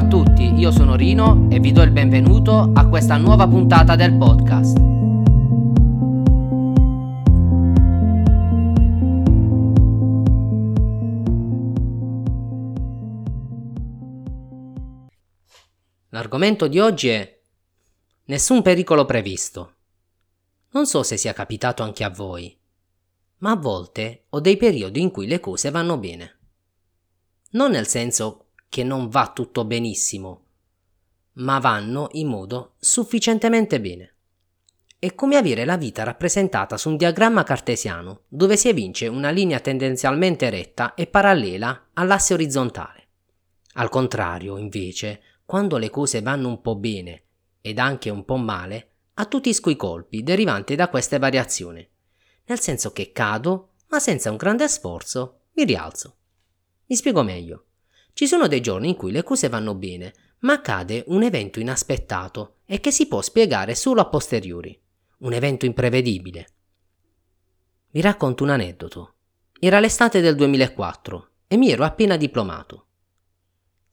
a tutti, io sono Rino e vi do il benvenuto a questa nuova puntata del podcast. L'argomento di oggi è Nessun pericolo previsto. Non so se sia capitato anche a voi, ma a volte ho dei periodi in cui le cose vanno bene. Non nel senso che non va tutto benissimo, ma vanno in modo sufficientemente bene. È come avere la vita rappresentata su un diagramma cartesiano dove si evince una linea tendenzialmente retta e parallela all'asse orizzontale. Al contrario, invece, quando le cose vanno un po' bene ed anche un po' male, attutisco i colpi derivanti da queste variazioni, nel senso che cado, ma senza un grande sforzo mi rialzo. Mi spiego meglio. Ci sono dei giorni in cui le cose vanno bene, ma accade un evento inaspettato e che si può spiegare solo a posteriori. Un evento imprevedibile. Vi racconto un aneddoto. Era l'estate del 2004 e mi ero appena diplomato.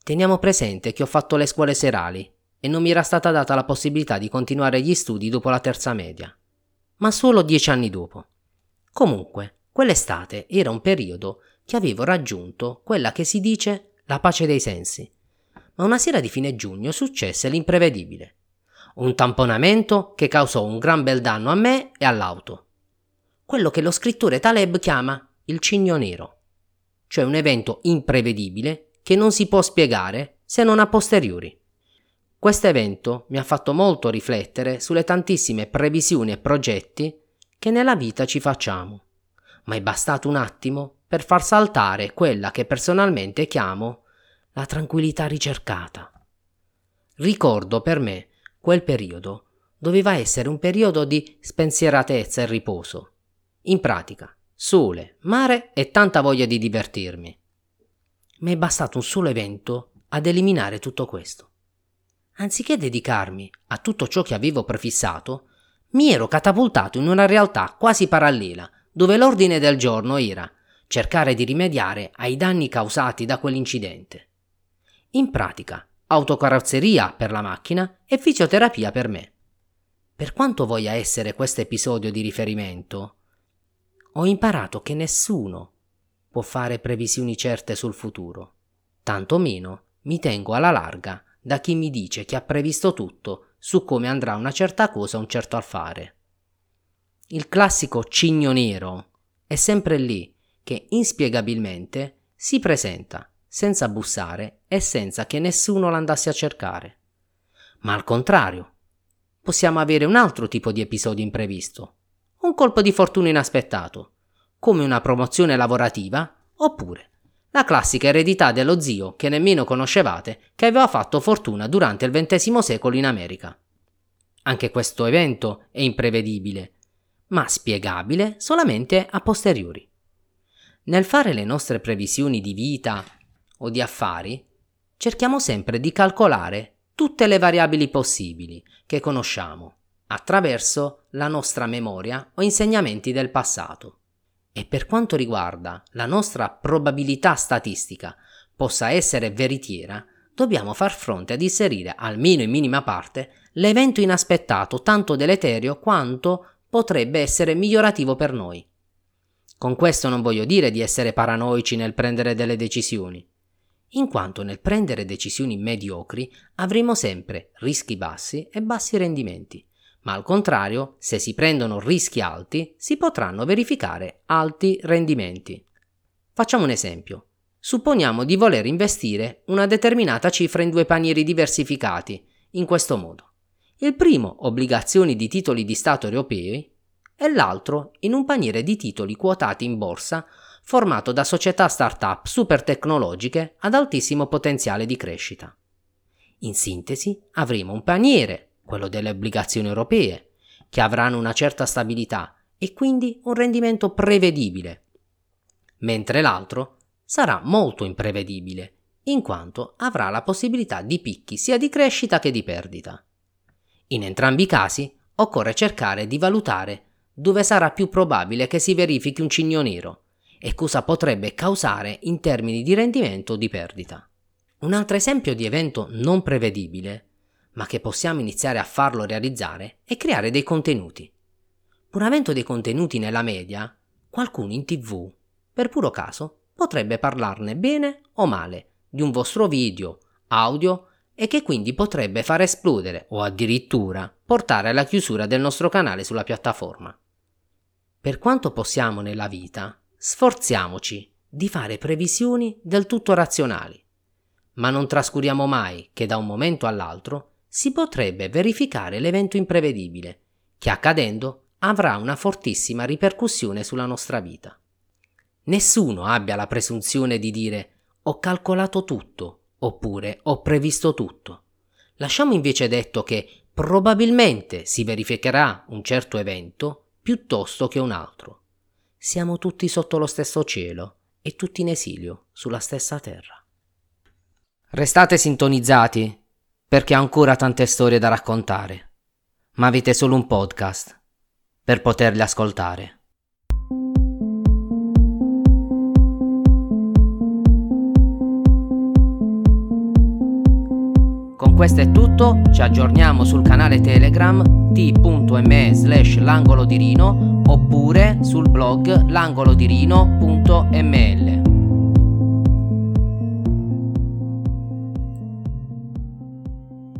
Teniamo presente che ho fatto le scuole serali e non mi era stata data la possibilità di continuare gli studi dopo la terza media, ma solo dieci anni dopo. Comunque, quell'estate era un periodo che avevo raggiunto quella che si dice la pace dei sensi. Ma una sera di fine giugno successe l'imprevedibile. Un tamponamento che causò un gran bel danno a me e all'auto. Quello che lo scrittore Taleb chiama il cigno nero, cioè un evento imprevedibile che non si può spiegare se non a posteriori. Questo evento mi ha fatto molto riflettere sulle tantissime previsioni e progetti che nella vita ci facciamo, ma è bastato un attimo per far saltare quella che personalmente chiamo la tranquillità ricercata. Ricordo per me quel periodo doveva essere un periodo di spensieratezza e riposo. In pratica, sole, mare e tanta voglia di divertirmi. Mi è bastato un solo evento ad eliminare tutto questo. Anziché dedicarmi a tutto ciò che avevo prefissato, mi ero catapultato in una realtà quasi parallela, dove l'ordine del giorno era cercare di rimediare ai danni causati da quell'incidente. In pratica, autocarrozzeria per la macchina e fisioterapia per me. Per quanto voglia essere questo episodio di riferimento, ho imparato che nessuno può fare previsioni certe sul futuro, tantomeno mi tengo alla larga da chi mi dice che ha previsto tutto su come andrà una certa cosa un certo affare. Il classico cigno nero è sempre lì che inspiegabilmente si presenta senza bussare e senza che nessuno l'andasse a cercare. Ma al contrario, possiamo avere un altro tipo di episodio imprevisto, un colpo di fortuna inaspettato, come una promozione lavorativa oppure la classica eredità dello zio che nemmeno conoscevate che aveva fatto fortuna durante il XX secolo in America. Anche questo evento è imprevedibile, ma spiegabile solamente a posteriori. Nel fare le nostre previsioni di vita o di affari, cerchiamo sempre di calcolare tutte le variabili possibili che conosciamo attraverso la nostra memoria o insegnamenti del passato. E per quanto riguarda la nostra probabilità statistica possa essere veritiera, dobbiamo far fronte ad inserire almeno in minima parte l'evento inaspettato tanto deleterio quanto potrebbe essere migliorativo per noi. Con questo non voglio dire di essere paranoici nel prendere delle decisioni, in quanto nel prendere decisioni mediocri avremo sempre rischi bassi e bassi rendimenti, ma al contrario, se si prendono rischi alti, si potranno verificare alti rendimenti. Facciamo un esempio. Supponiamo di voler investire una determinata cifra in due panieri diversificati, in questo modo. Il primo, obbligazioni di titoli di Stato europei, e l'altro in un paniere di titoli quotati in borsa formato da società start-up super tecnologiche ad altissimo potenziale di crescita. In sintesi, avremo un paniere, quello delle obbligazioni europee, che avranno una certa stabilità e quindi un rendimento prevedibile, mentre l'altro sarà molto imprevedibile, in quanto avrà la possibilità di picchi sia di crescita che di perdita. In entrambi i casi occorre cercare di valutare dove sarà più probabile che si verifichi un cigno nero e cosa potrebbe causare in termini di rendimento o di perdita. Un altro esempio di evento non prevedibile, ma che possiamo iniziare a farlo realizzare, è creare dei contenuti. Pur avendo dei contenuti nella media, qualcuno in tv, per puro caso, potrebbe parlarne bene o male di un vostro video, audio e che quindi potrebbe far esplodere o addirittura portare alla chiusura del nostro canale sulla piattaforma. Per quanto possiamo nella vita, sforziamoci di fare previsioni del tutto razionali, ma non trascuriamo mai che da un momento all'altro si potrebbe verificare l'evento imprevedibile, che accadendo avrà una fortissima ripercussione sulla nostra vita. Nessuno abbia la presunzione di dire ho calcolato tutto oppure ho previsto tutto. Lasciamo invece detto che probabilmente si verificherà un certo evento piuttosto che un altro. Siamo tutti sotto lo stesso cielo e tutti in esilio sulla stessa terra. Restate sintonizzati perché ho ancora tante storie da raccontare, ma avete solo un podcast per poterle ascoltare. Questo è tutto, ci aggiorniamo sul canale Telegram t.me slash l'angolo di Rino oppure sul blog langolodirino.ml.